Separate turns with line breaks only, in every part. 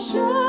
show.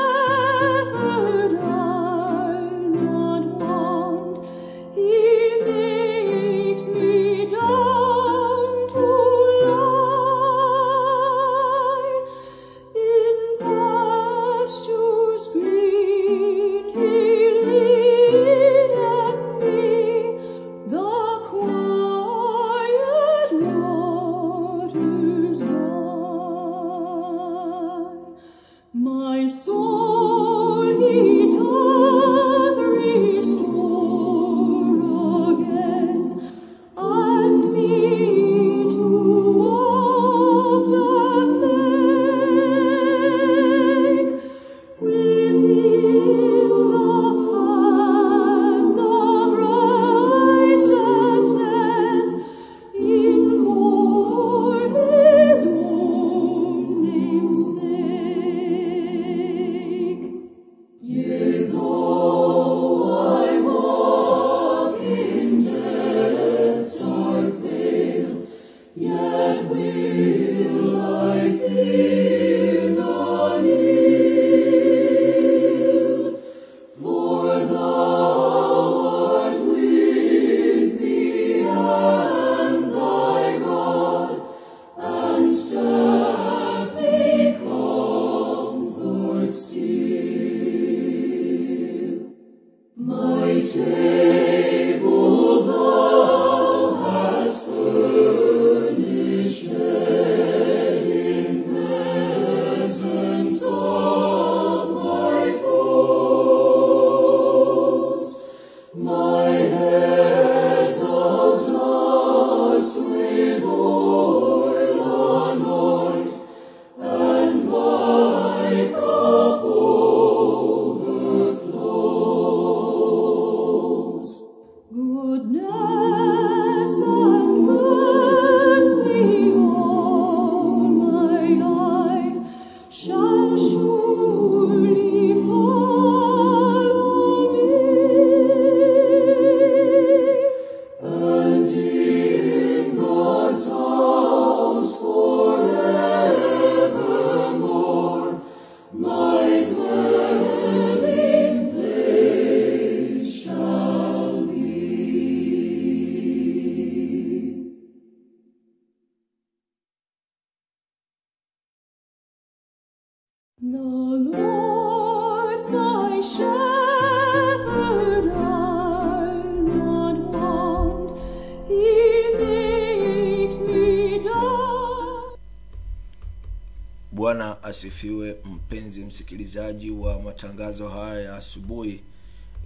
Bwana asifiwe mpenzi msikilizaji wa matangazo haya ya asubuhi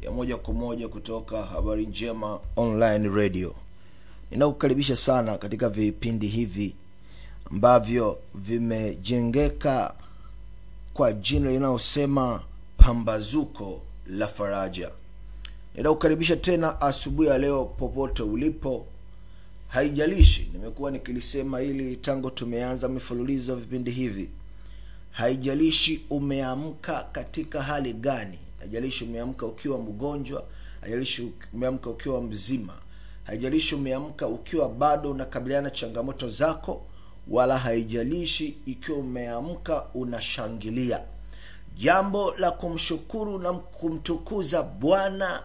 ya moja kwa moja kutoka habari njema online radio. Ninakukaribisha sana katika vipindi hivi ambavyo vimejengeka kwa jina linalosema pambazuko la faraja. Ninakukaribisha tena asubuhi ya leo popote ulipo. Haijalishi nimekuwa nikilisema hili tangu tumeanza mifululizo ya vipindi hivi. Haijalishi umeamka katika hali gani. Haijalishi umeamka ukiwa mgonjwa. Haijalishi umeamka ukiwa mzima. Haijalishi umeamka ukiwa bado unakabiliana na changamoto zako wala haijalishi ikiwa umeamka unashangilia. Jambo la kumshukuru na kumtukuza bwana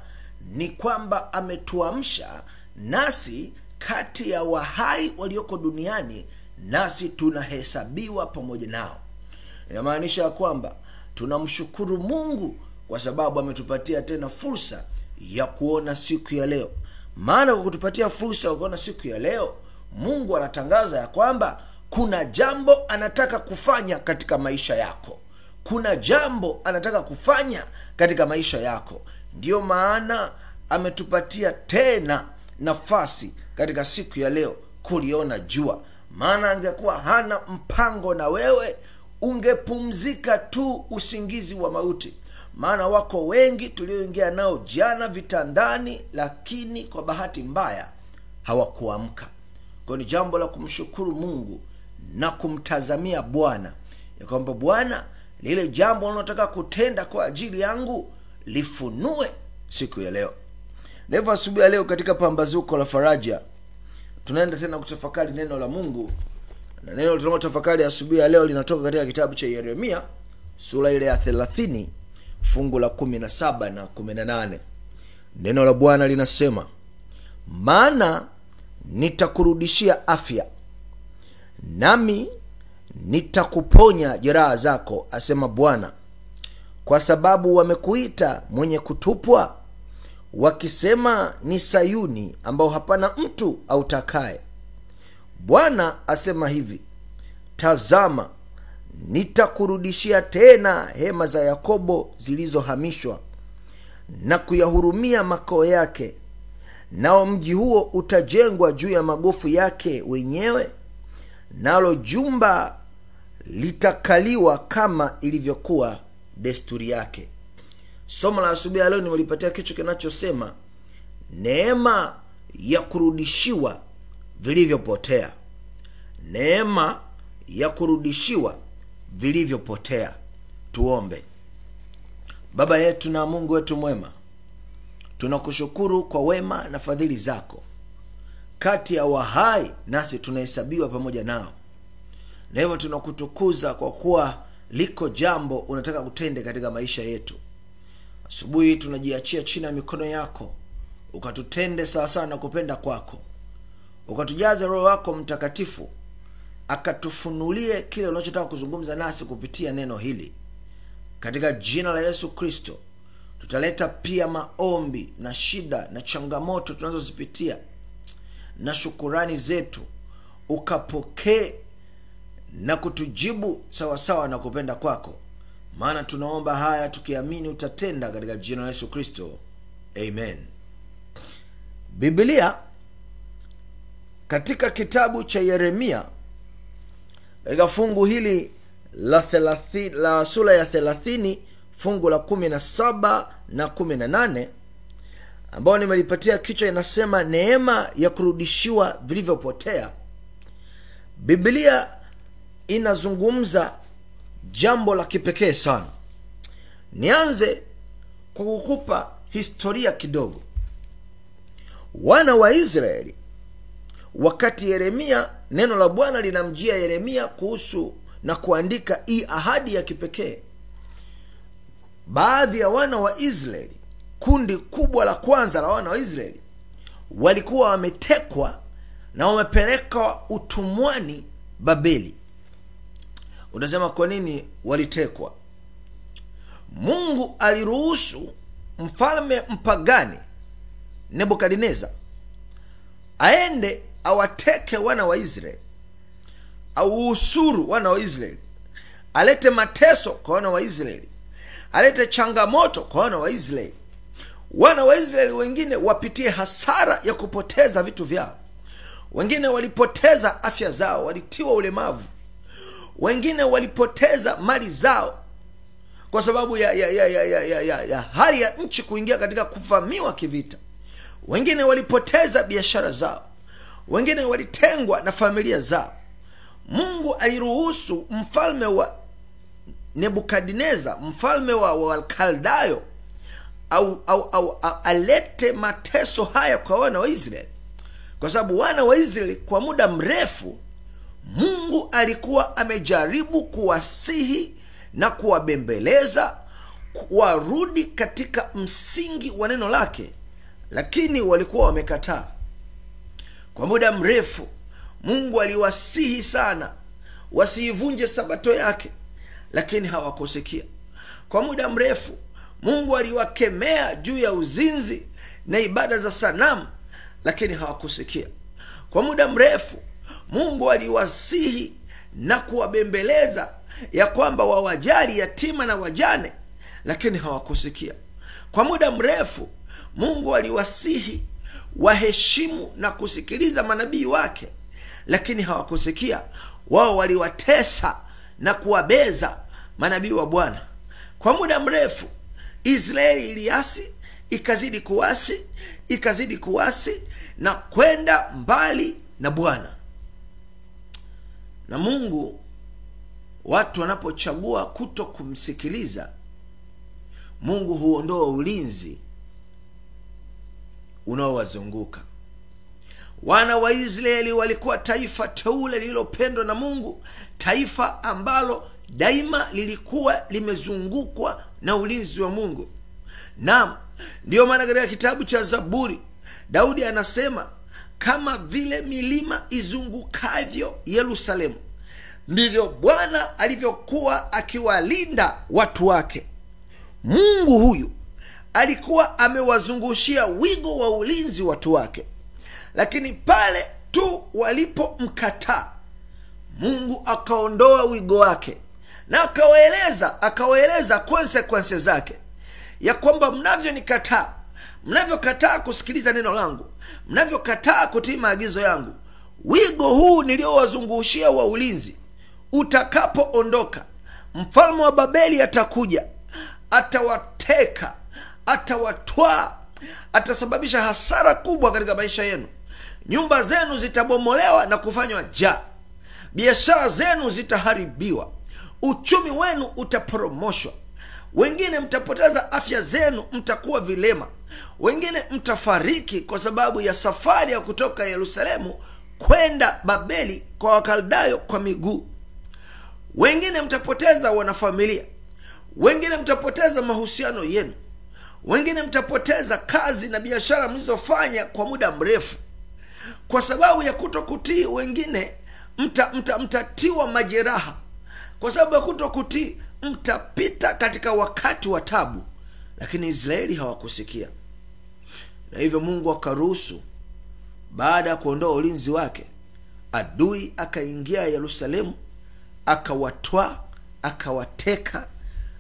ni kwamba ametuamsha nasi kati ya wahai walioko duniani nasi tunahesabiwa pamoja nao. Inamaanisha ya kwamba tunamshukuru mungu kwa sababu ametupatia tena fursa ya kuona siku ya leo. Maana kwa kutupatia fursa ya kuona siku ya leo mungu anatangaza ya kwamba kuna jambo anataka kufanya katika maisha yako. Kuna jambo anataka kufanya katika maisha yako. Ndiyo maana ametupatia tena nafasi katika siku ya leo kuliona jua. Maana angekuwa hana mpango na wewe ungepumzika tu usingizi wa mauti. Maana wako wengi tulioingia nao jana vitandani lakini kwa bahati mbaya hawakuamka. Kwayo ni jambo la kumshukuru mungu na kumtazamia bwana. Ya kwamba bwana lile jambo unalotaka kutenda kwa ajili yangu lifunue siku ya leo. Na asubuhi ya leo katika pambazuko la faraja tunaenda tena kutafakari neno la mungu. Na neno tunalotafakari asubuhi ya leo linatoka katika kitabu cha yeremia sura ile ya 30 fungu la 17 na 18 neno la bwana linasema maana nitakurudishia afya nami nitakuponya jeraha zako asema bwana. Kwa sababu wamekuita mwenye kutupwa wakisema ni sayuni ambao hapana mtu autakaye. Bwana asema hivi tazama nitakurudishia tena hema za yakobo zilizohamishwa na kuyahurumia makao yake nao mji huo utajengwa juu ya magofu yake wenyewe nalo jumba litakaliwa kama ilivyokuwa desturi yake. Somo la asubuhi ya leo nimelipatia kichwa kinachosema neema ya kurudishiwa vilivyopotea. Neema ya kurudishiwa vilivyopotea. Tuombe. Baba yetu na mungu wetu mwema tunakushukuru kwa wema na fadhili zako kati ya wahai nasi tunahesabiwa pamoja nao. Na hivyo tunakutukuza kwa kuwa liko jambo unataka kutende katika maisha yetu. Asubuhi tunajiachia chini ya mikono yako ukatutende sawasawa na kupenda kwako. Ukatujaza roho wako mtakatifu akatufunulie kile unachotaka kuzungumza nasi kupitia neno hili. Katika jina la yesu kristo tutaleta pia maombi na shida na changamoto tunazozipitia na shukurani zetu, ukapokee na kutujibu sawasawa na kupenda kwako, maana tunaomba haya tukiamini utatenda, katika jina la Yesu Kristo, amen. Biblia katika kitabu cha Yeremia katika fungu hili la, la sura ya 30 fungu la 17 na 18 ambayo nimelipatia kichwa inasema neema ya kurudishiwa vilivyopotea. Biblia inazungumza jambo la kipekee sana. Nianze kwa kukupa historia kidogo. Wana wa israeli wakati yeremia neno la bwana linamjia yeremia kuhusu na kuandika hii ahadi ya kipekee baadhi ya wana wa israeli kundi kubwa la kwanza la wana wa israeli. Walikuwa wametekwa na wamepelekwa utumwani babeli. Utasema kwa nini walitekwa? Mungu aliruhusu mfalme mpagani nebukadneza aende awateke wana wa israeli auhusuru wana wa israeli alete mateso kwa wana wa israeli alete changamoto kwa wana wa israeli wana wa israeli wengine wapitie hasara ya kupoteza vitu vyao. Wengine walipoteza afya zao walitiwa ulemavu. Wengine walipoteza mali zao kwa sababu ya, ya, ya, ya, ya, ya, ya, hali ya nchi kuingia katika kuvamiwa kivita. Wengine walipoteza biashara zao. Wengine walitengwa na familia zao. Mungu aliruhusu mfalme wa nebukadneza mfalme wa wakaldayo au, au, au, a, alete mateso haya kwa wana wa israeli. Kwa sababu wana wa israeli kwa muda mrefu mungu alikuwa amejaribu kuwasihi na kuwabembeleza warudi katika msingi wa neno lake lakini walikuwa wamekataa. Kwa muda mrefu mungu aliwasihi sana wasiivunje sabato yake lakini hawakusikia. Kwa muda mrefu mungu aliwakemea juu ya uzinzi na ibada za sanamu lakini hawakusikia. Kwa muda mrefu mungu aliwasihi na kuwabembeleza ya kwamba wawajali yatima na wajane lakini hawakusikia. Kwa muda mrefu mungu aliwasihi waheshimu na kusikiliza manabii wake lakini hawakusikia. Wao waliwatesa na kuwabeza manabii wa bwana. Kwa muda mrefu israeli iliasi ikazidi kuwasi ikazidi kuasi na kwenda mbali na bwana. Na mungu watu wanapochagua kuto kumsikiliza mungu huondoa ulinzi unaowazunguka. Wana wa israeli walikuwa taifa teule lililopendwa na mungu taifa ambalo daima lilikuwa limezungukwa na ulinzi wa mungu. Naam ndiyo maana katika kitabu cha zaburi daudi anasema kama vile milima izungukavyo yerusalemu ndivyo bwana alivyokuwa akiwalinda watu wake. Mungu huyu alikuwa amewazungushia wigo wa ulinzi watu wake. Lakini pale tu walipomkataa mungu akaondoa wigo wake na akawaeleza akawaeleza konsekwensi zake. Ya kwamba mnavyonikataa mnavyokataa kusikiliza neno langu mnavyokataa kutii maagizo yangu wigo huu niliowazungushia wa ulinzi utakapoondoka mfalme wa babeli atakuja atawateka atawatwaa atasababisha hasara kubwa katika maisha yenu. Nyumba zenu zitabomolewa na kufanywa jaa biashara zenu zitaharibiwa uchumi wenu utaporomoshwa. Wengine mtapoteza afya zenu mtakuwa vilema. Wengine mtafariki kwa sababu ya safari ya kutoka yerusalemu kwenda babeli kwa wakaldayo kwa miguu. Wengine mtapoteza wanafamilia. Wengine mtapoteza mahusiano yenu. Wengine mtapoteza kazi na biashara mlizofanya kwa muda mrefu. Kwa sababu ya kuto kutii wengine mta, mta, mtatiwa majeraha kwa sababu ya kuto kutii mtapita katika wakati wa tabu lakini israeli hawakusikia. Na hivyo mungu akaruhusu baada ya kuondoa ulinzi wake adui akaingia yerusalemu akawatwaa akawateka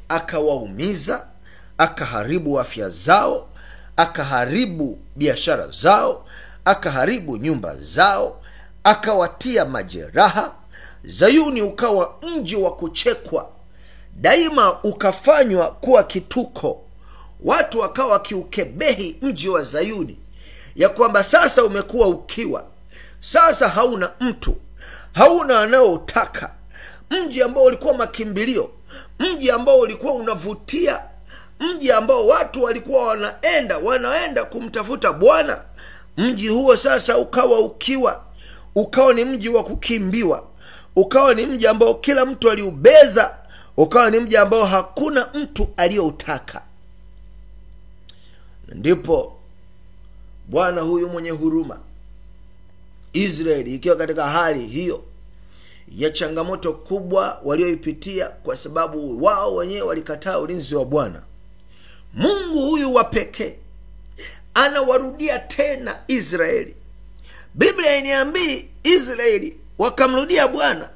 akawaumiza akaharibu afya zao akaharibu biashara zao akaharibu nyumba zao akawatia majeraha zayuni ukawa mji wa kuchekwa. Daima ukafanywa kuwa kituko. Watu wakawa wakiukebehi mji wa zayuni. Ya kwamba sasa umekuwa ukiwa. Sasa hauna mtu. Hauna anaotaka. Mji ambao ulikuwa makimbilio. Mji ambao ulikuwa unavutia. Mji ambao watu walikuwa wanaenda wanaenda kumtafuta bwana. Mji huo sasa ukawa ukiwa. Ukawa ni mji wa kukimbiwa ukawa ni mji ambao kila mtu aliubeza. Ukawa ni mji ambao hakuna mtu aliyoutaka ndipo bwana huyu mwenye huruma israeli ikiwa katika hali hiyo ya changamoto kubwa walioipitia kwa sababu wao wenyewe walikataa ulinzi wa bwana. Mungu huyu wa pekee anawarudia tena israeli. Biblia iniambii israeli wakamrudia bwana.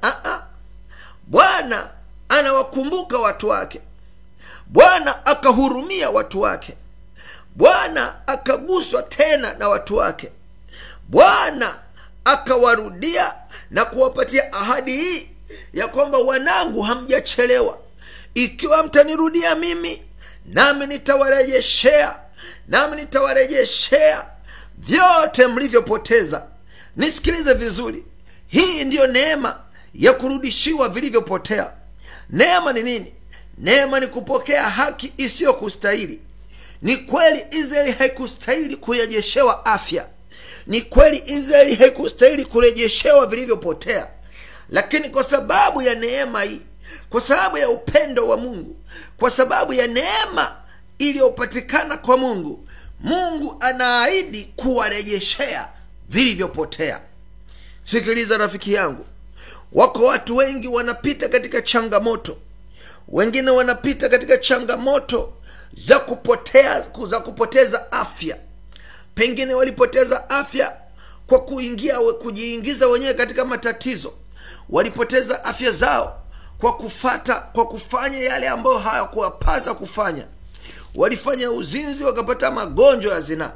Bwana anawakumbuka watu wake. Bwana akahurumia watu wake. Bwana akaguswa tena na watu wake. Bwana akawarudia na kuwapatia ahadi hii ya kwamba wanangu hamjachelewa. Ikiwa mtanirudia mimi nami nitawarejeshea nami nitawarejeshea vyote mlivyopoteza. Nisikilize vizuri hii ndiyo neema ya kurudishiwa vilivyopotea. Neema ni nini? Neema ni kupokea haki isiyokustahili. Ni kweli israeli haikustahili kurejeshewa afya. Ni kweli israeli haikustahili kurejeshewa vilivyopotea. Lakini kwa sababu ya neema hii kwa sababu ya upendo wa mungu kwa sababu ya neema iliyopatikana kwa mungu mungu anaahidi kuwarejeshea vilivyopotea sikiliza rafiki yangu. Wako watu wengi wanapita katika changamoto. Wengine wanapita katika changamoto za kupotea za kupoteza afya. Pengine walipoteza afya kwa kuingia kujiingiza wenyewe katika matatizo. Walipoteza afya zao kwa kufata kwa kufanya yale ambayo hayakuwapasa kufanya. Walifanya uzinzi wakapata magonjwa ya zinaa.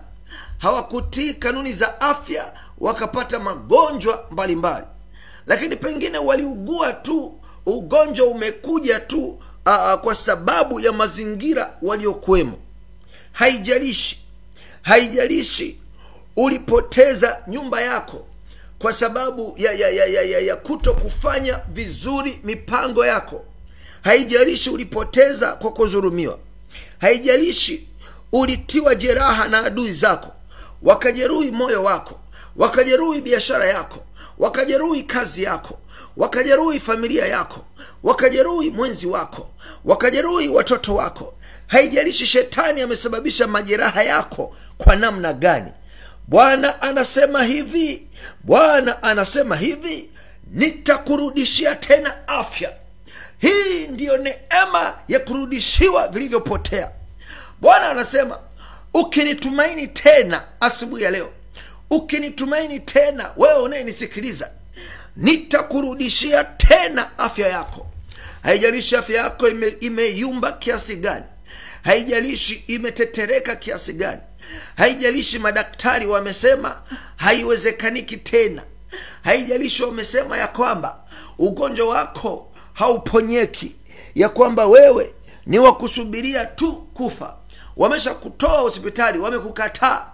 Hawakutii kanuni za afya wakapata magonjwa mbalimbali. Lakini pengine waliugua tu ugonjwa umekuja tu aa, kwa sababu ya mazingira waliokuwemo. Haijalishi haijalishi ulipoteza nyumba yako kwa sababu ya, ya, ya, ya, ya, ya kuto kufanya vizuri mipango yako. Haijalishi ulipoteza kwa kudhulumiwa. Haijalishi ulitiwa jeraha na adui zako wakajeruhi moyo wako wakajeruhi biashara yako wakajeruhi kazi yako wakajeruhi familia yako wakajeruhi mwenzi wako wakajeruhi watoto wako. Haijalishi shetani amesababisha majeraha yako kwa namna gani. Bwana anasema hivi bwana anasema hivi nitakurudishia tena afya. Hii ndiyo neema ya kurudishiwa vilivyopotea. Bwana anasema ukinitumaini tena asubuhi ya leo ukinitumaini tena wewe unayenisikiliza nitakurudishia tena afya yako. Haijalishi afya yako ime, imeyumba kiasi gani haijalishi imetetereka kiasi gani haijalishi madaktari wamesema haiwezekaniki tena haijalishi wamesema ya kwamba ugonjwa wako hauponyeki ya kwamba wewe ni wa kusubiria tu kufa. Wamesha kutoa hospitali wamekukataa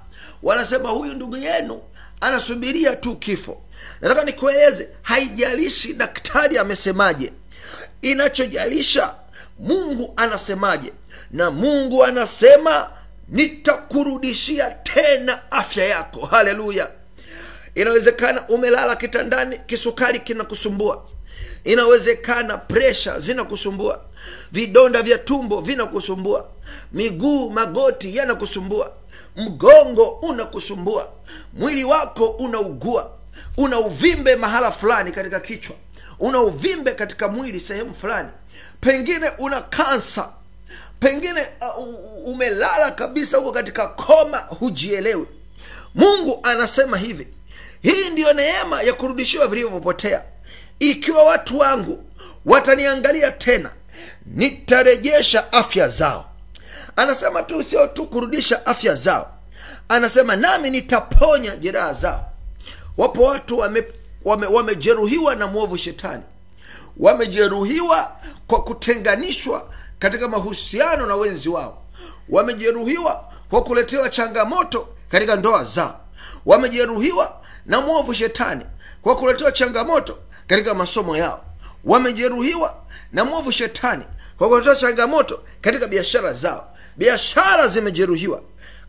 wanasema huyu ndugu yenu anasubiria tu kifo. Nataka nikueleze haijalishi daktari amesemaje inachojalisha mungu anasemaje na mungu anasema nitakurudishia tena afya yako. Haleluya. Inawezekana umelala kitandani kisukari kinakusumbua. Inawezekana presha zinakusumbua. Vidonda vya tumbo vinakusumbua. Miguu magoti yanakusumbua mgongo unakusumbua mwili wako unaugua una uvimbe mahala fulani katika kichwa una uvimbe katika mwili sehemu fulani pengine una kansa pengine uh, umelala kabisa huko katika koma hujielewi. Mungu anasema hivi hii ndiyo neema ya kurudishiwa vilivyopotea. Ikiwa watu wangu wataniangalia tena nitarejesha afya zao anasema tu sio tu kurudisha afya zao. Anasema nami nitaponya jeraha zao. Wapo watu wamejeruhiwa wame, wame na mwovu shetani. Wamejeruhiwa kwa kutenganishwa katika mahusiano na wenzi wao. Wamejeruhiwa kwa kuletewa changamoto katika ndoa zao. Wamejeruhiwa na mwovu shetani kwa kuletewa changamoto katika masomo yao. Wamejeruhiwa na mwovu shetani kwa kuletewa changamoto katika biashara zao biashara zimejeruhiwa.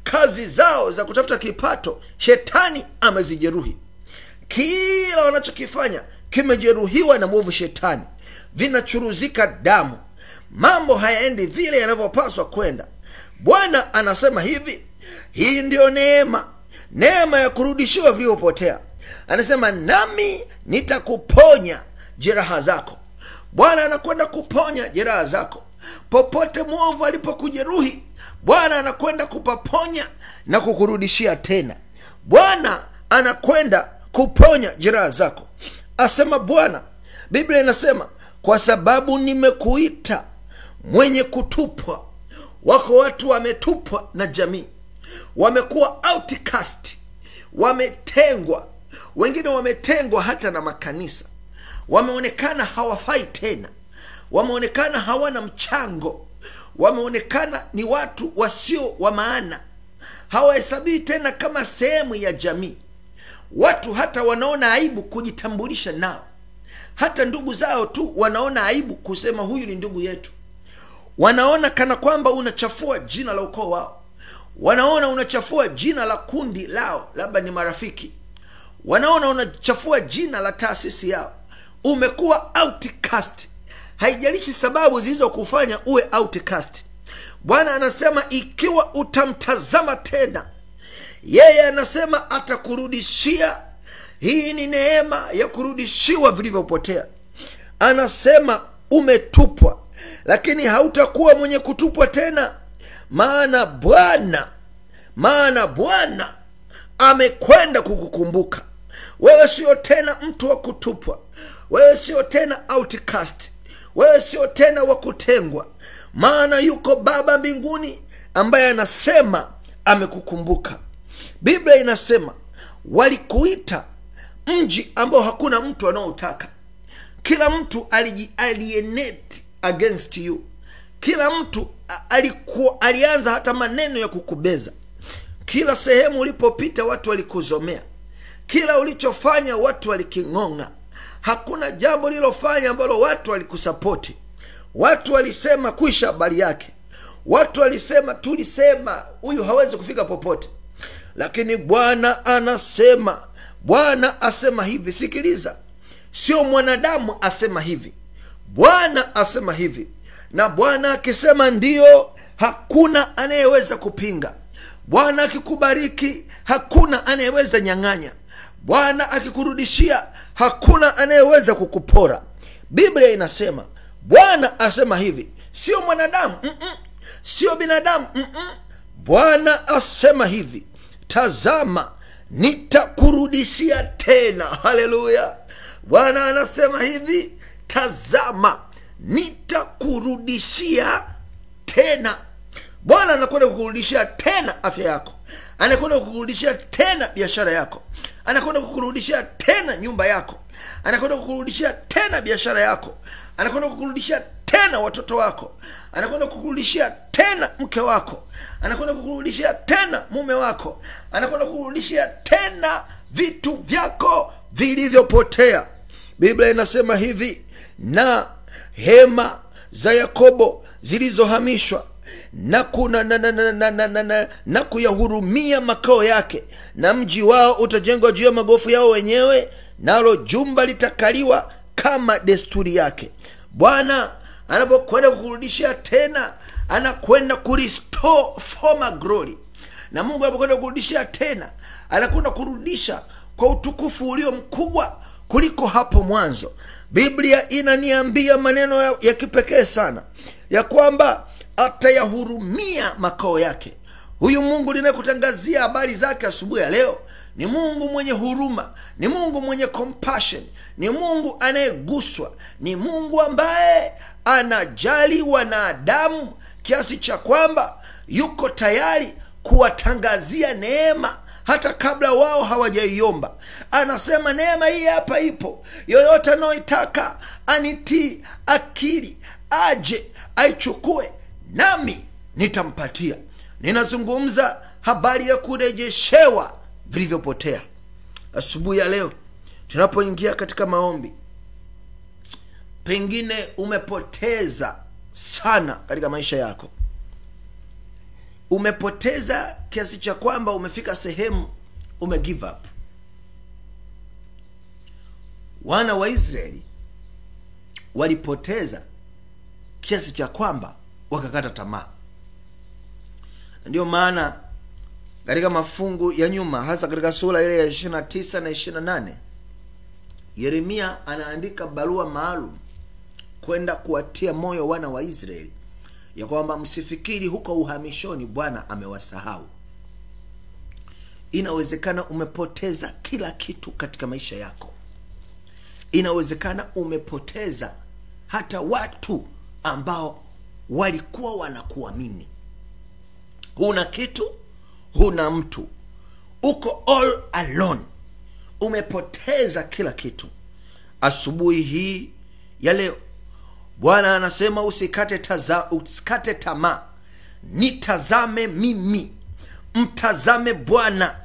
Kazi zao za kutafuta kipato shetani amezijeruhi. Kila wanachokifanya kimejeruhiwa na mwovu shetani. Vinachuruzika damu. Mambo hayaendi vile yanavyopaswa kwenda. Bwana anasema hivi hii ndiyo neema. Neema ya kurudishiwa vilivyopotea. Anasema nami nitakuponya jeraha zako. Bwana anakwenda kuponya jeraha zako popote mwovu alipokujeruhi bwana anakwenda kupaponya na kukurudishia tena. Bwana anakwenda kuponya jeraha zako. Asema bwana biblia inasema kwa sababu nimekuita mwenye kutupwa wako watu wametupwa na jamii wamekuwa outcast wametengwa wengine wametengwa hata na makanisa wameonekana hawafai tena wameonekana hawana mchango wameonekana ni watu wasio wa maana hawahesabii tena kama sehemu ya jamii. Watu hata wanaona aibu kujitambulisha nao hata ndugu zao tu wanaona aibu kusema huyu ni ndugu yetu. Wanaona kana kwamba unachafua jina la ukoo wao wanaona unachafua jina la kundi lao labda ni marafiki. Wanaona unachafua jina la taasisi yao. Umekuwa outcast haijalishi sababu zilizokufanya uwe outcast. Bwana anasema ikiwa utamtazama tena yeye anasema atakurudishia. Hii ni neema ya kurudishiwa vilivyopotea. Anasema umetupwa lakini hautakuwa mwenye kutupwa tena. Maana bwana maana bwana amekwenda kukukumbuka. Wewe sio tena mtu wa kutupwa. Wewe sio tena outcast wewe sio tena wa kutengwa. Maana yuko baba mbinguni ambaye anasema amekukumbuka. Biblia inasema walikuita mji ambao hakuna mtu anaotaka kila mtu alijialienate against you. Kila mtu aliku, alianza hata maneno ya kukubeza. Kila sehemu ulipopita watu walikuzomea. Kila ulichofanya watu waliking'ong'a hakuna jambo lililofanya ambalo watu walikusapoti watu walisema kuisha habari yake. Watu walisema tulisema huyu hawezi kufika popote. Lakini bwana anasema bwana asema hivi sikiliza sio mwanadamu asema hivi. Bwana asema hivi na bwana akisema ndiyo hakuna anayeweza kupinga. Bwana akikubariki hakuna anayeweza nyang'anya. Bwana akikurudishia hakuna anayeweza kukupora. Biblia inasema bwana asema hivi sio mwanadamu mm-mm. sio binadamu mm-mm. bwana asema hivi tazama nitakurudishia tena. Haleluya! Bwana anasema hivi tazama nitakurudishia tena. Bwana anakwenda kukurudishia tena afya yako anakwenda kukurudishia tena biashara yako anakwenda kukurudishia tena nyumba yako. Anakwenda kukurudishia tena biashara yako. Anakwenda kukurudishia tena watoto wako. Anakwenda kukurudishia tena mke wako. Anakwenda kukurudishia tena mume wako. Anakwenda kukurudishia tena vitu vyako vilivyopotea. Biblia inasema hivi na hema za yakobo zilizohamishwa na, kuna, na, na, na, na, na, na, na kuyahurumia makao yake, na mji wao utajengwa juu ya magofu yao wenyewe, nalo jumba litakaliwa kama desturi yake. Bwana anapokwenda kukurudishia tena, anakwenda kurestore former glory, na Mungu anapokwenda kurudishia tena, anakwenda kurudisha kwa utukufu ulio mkubwa kuliko hapo mwanzo. Biblia inaniambia maneno ya, ya kipekee sana ya kwamba atayahurumia makao yake. Huyu mungu ninayekutangazia habari zake asubuhi ya leo ni mungu mwenye huruma ni mungu mwenye compassion ni mungu anayeguswa ni mungu ambaye anajali wanadamu kiasi cha kwamba yuko tayari kuwatangazia neema hata kabla wao hawajaiomba. Anasema neema hii hapa ipo. Yoyote anayoitaka anitii akili aje aichukue nami nitampatia. Ninazungumza habari ya kurejeshewa vilivyopotea. Asubuhi ya leo tunapoingia katika maombi pengine umepoteza sana katika maisha yako. Umepoteza kiasi cha kwamba umefika sehemu ume give up. Wana wa israeli walipoteza kiasi cha kwamba wakakata tamaa. Ndiyo maana katika mafungu ya nyuma hasa katika sura ile ya 29 na 28 yeremia anaandika barua maalum kwenda kuwatia moyo wana wa israeli ya kwamba msifikiri huko uhamishoni bwana amewasahau. Inawezekana umepoteza kila kitu katika maisha yako. Inawezekana umepoteza hata watu ambao walikuwa wanakuamini. Huna kitu huna mtu. Uko all alone. Umepoteza kila kitu. Asubuhi hii ya leo bwana anasema usikate, taza, usikate tamaa. Nitazame mimi. Mtazame bwana.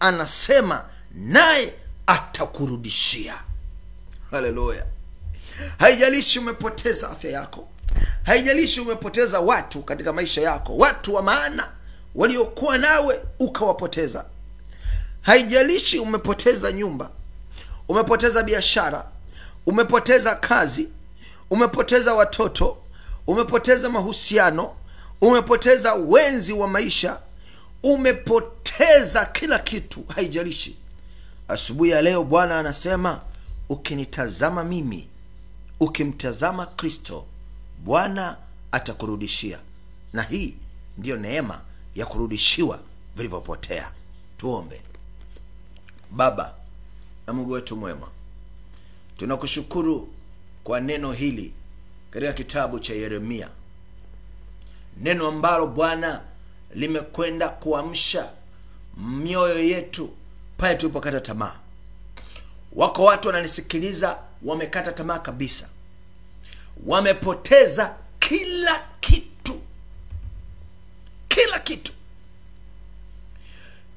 Anasema naye atakurudishia. Haleluya. Haijalishi umepoteza afya yako haijalishi umepoteza watu katika maisha yako watu wa maana waliokuwa nawe ukawapoteza. Haijalishi umepoteza nyumba umepoteza biashara umepoteza kazi umepoteza watoto umepoteza mahusiano umepoteza wenzi wa maisha umepoteza kila kitu. Haijalishi. Asubuhi ya leo bwana anasema ukinitazama mimi ukimtazama kristo bwana atakurudishia. Na hii ndiyo neema ya kurudishiwa vilivyopotea. Tuombe. Baba na mungu wetu mwema tunakushukuru kwa neno hili katika kitabu cha yeremia. Neno ambalo bwana limekwenda kuamsha mioyo yetu pale tulipokata tamaa. Wako watu wananisikiliza wamekata tamaa kabisa wamepoteza kila kitu. Kila kitu.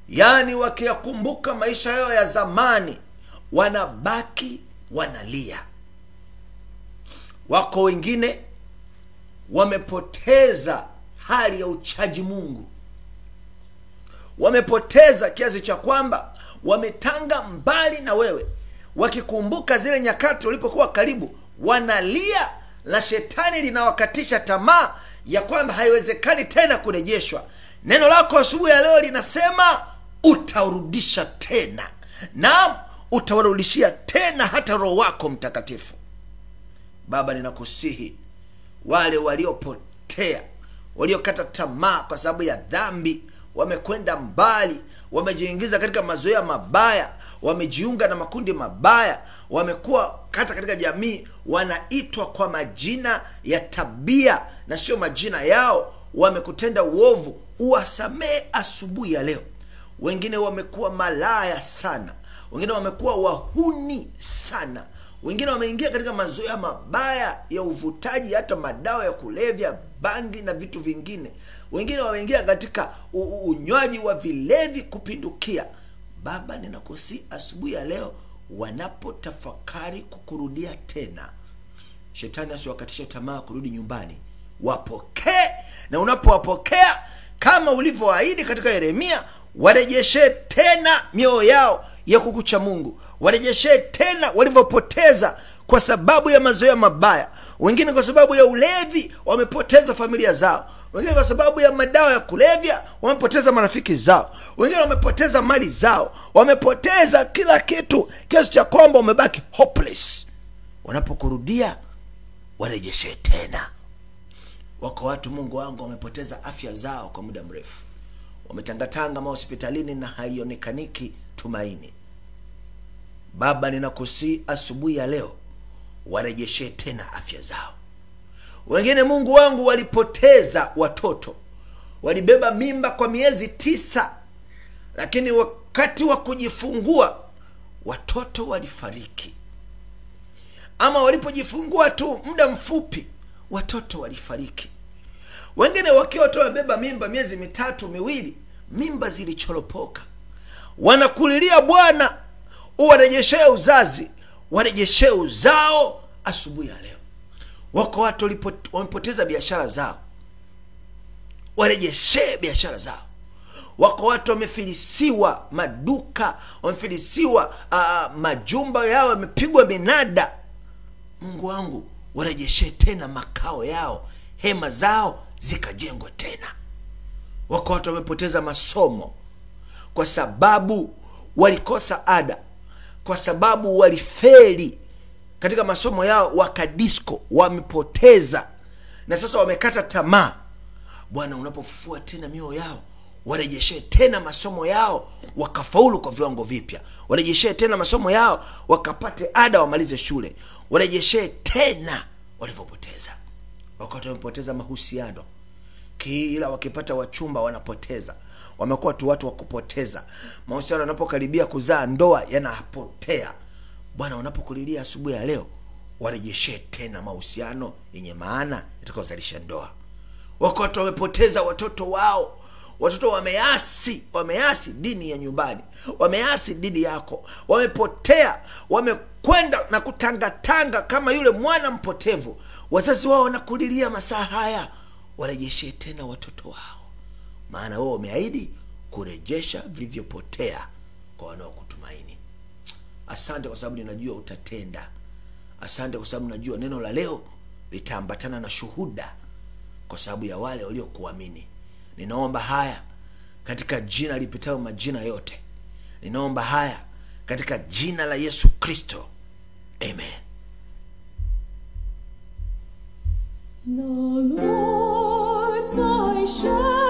Yaani wakiyakumbuka maisha yao ya zamani wanabaki wanalia. Wako wengine wamepoteza hali ya uchaji mungu. Wamepoteza kiasi cha kwamba wametanga mbali na wewe. Wakikumbuka zile nyakati walipokuwa karibu wanalia la shetani linawakatisha tamaa ya kwamba haiwezekani tena kurejeshwa. Neno lako asubuhi ya leo linasema utaurudisha tena. Naam utawarudishia tena hata roho wako mtakatifu. Baba ninakusihi wale waliopotea waliokata tamaa kwa sababu ya dhambi wamekwenda mbali wamejiingiza katika mazoea mabaya wamejiunga na makundi mabaya wamekuwa hata katika jamii wanaitwa kwa majina ya tabia na sio majina yao wamekutenda uovu. Uwasamehe asubuhi ya leo. Wengine wamekuwa malaya sana. Wengine wamekuwa wahuni sana. Wengine wameingia katika mazoea mabaya ya uvutaji hata madawa ya kulevya bangi na vitu vingine. Wengine wameingia katika unywaji wa vilevi kupindukia baba ninakusi asubuhi ya leo wanapotafakari kukurudia tena. Shetani asiwakatishe tamaa kurudi nyumbani. Wapokee na unapowapokea kama ulivyoahidi katika yeremia warejeshee tena mioyo yao ya kukucha mungu. Warejeshee tena walivyopoteza kwa sababu ya mazoea mabaya wengine kwa sababu ya ulevi wamepoteza familia zao. Wengine kwa sababu ya madawa ya kulevya wamepoteza marafiki zao. Wengine wamepoteza mali zao. Wamepoteza kila kitu kiasi cha kwamba wamebaki hopeless. Wanapokurudia warejeshe tena. Wako watu mungu wangu wamepoteza afya zao kwa muda mrefu. Wametangatanga mahospitalini na haionekaniki tumaini. Baba ninakusii asubuhi ya leo warejeshee tena afya zao. Wengine mungu wangu walipoteza watoto. Walibeba mimba kwa miezi tisa. Lakini wakati wa kujifungua watoto walifariki. Ama walipojifungua tu muda mfupi watoto walifariki. Wengine wakiwa tu wamebeba mimba miezi mitatu miwili mimba zilichoropoka. Wanakulilia bwana uwarejeshee uzazi warejeshee uzao asubuhi ya leo. Wako watu wamepoteza biashara zao. Warejeshee biashara zao. Wako watu wamefilisiwa maduka wamefilisiwa majumba yao yamepigwa minada. Mungu wangu warejeshee tena makao yao. Hema zao zikajengwa tena. Wako watu wamepoteza masomo kwa sababu walikosa ada kwa sababu walifeli katika masomo yao wakadisko wamepoteza. Na sasa wamekata tamaa. Bwana unapofufua tena mioyo yao warejeshee tena masomo yao wakafaulu kwa viwango vipya. Warejeshee tena masomo yao wakapate ada wamalize shule. Warejeshee tena walivyopoteza. Wakati wamepoteza mahusiano kila wakipata wachumba wanapoteza wamekuwa tu watu wa kupoteza. Mahusiano yanapokaribia kuzaa ndoa yanapotea. Bwana wanapokulilia asubuhi ya leo warejeshee tena mahusiano yenye maana yatakayozalisha ndoa. Wako watu wamepoteza watoto wao. Watoto wameasi wameasi dini ya nyumbani. Wameasi dini yako. Wamepotea. Wamekwenda na kutangatanga kama yule mwana mpotevu. Wazazi wao wanakulilia masaa haya. Warejeshee tena watoto wao maana wewe wameahidi kurejesha vilivyopotea kwa wanaokutumaini. Asante kwa sababu ninajua utatenda. Asante kwa sababu najua neno la leo litaambatana na shuhuda kwa sababu ya wale waliokuamini. Ninaomba haya katika jina lipitayo majina yote. Ninaomba haya katika jina la yesu kristo. Amen.
My shepherd.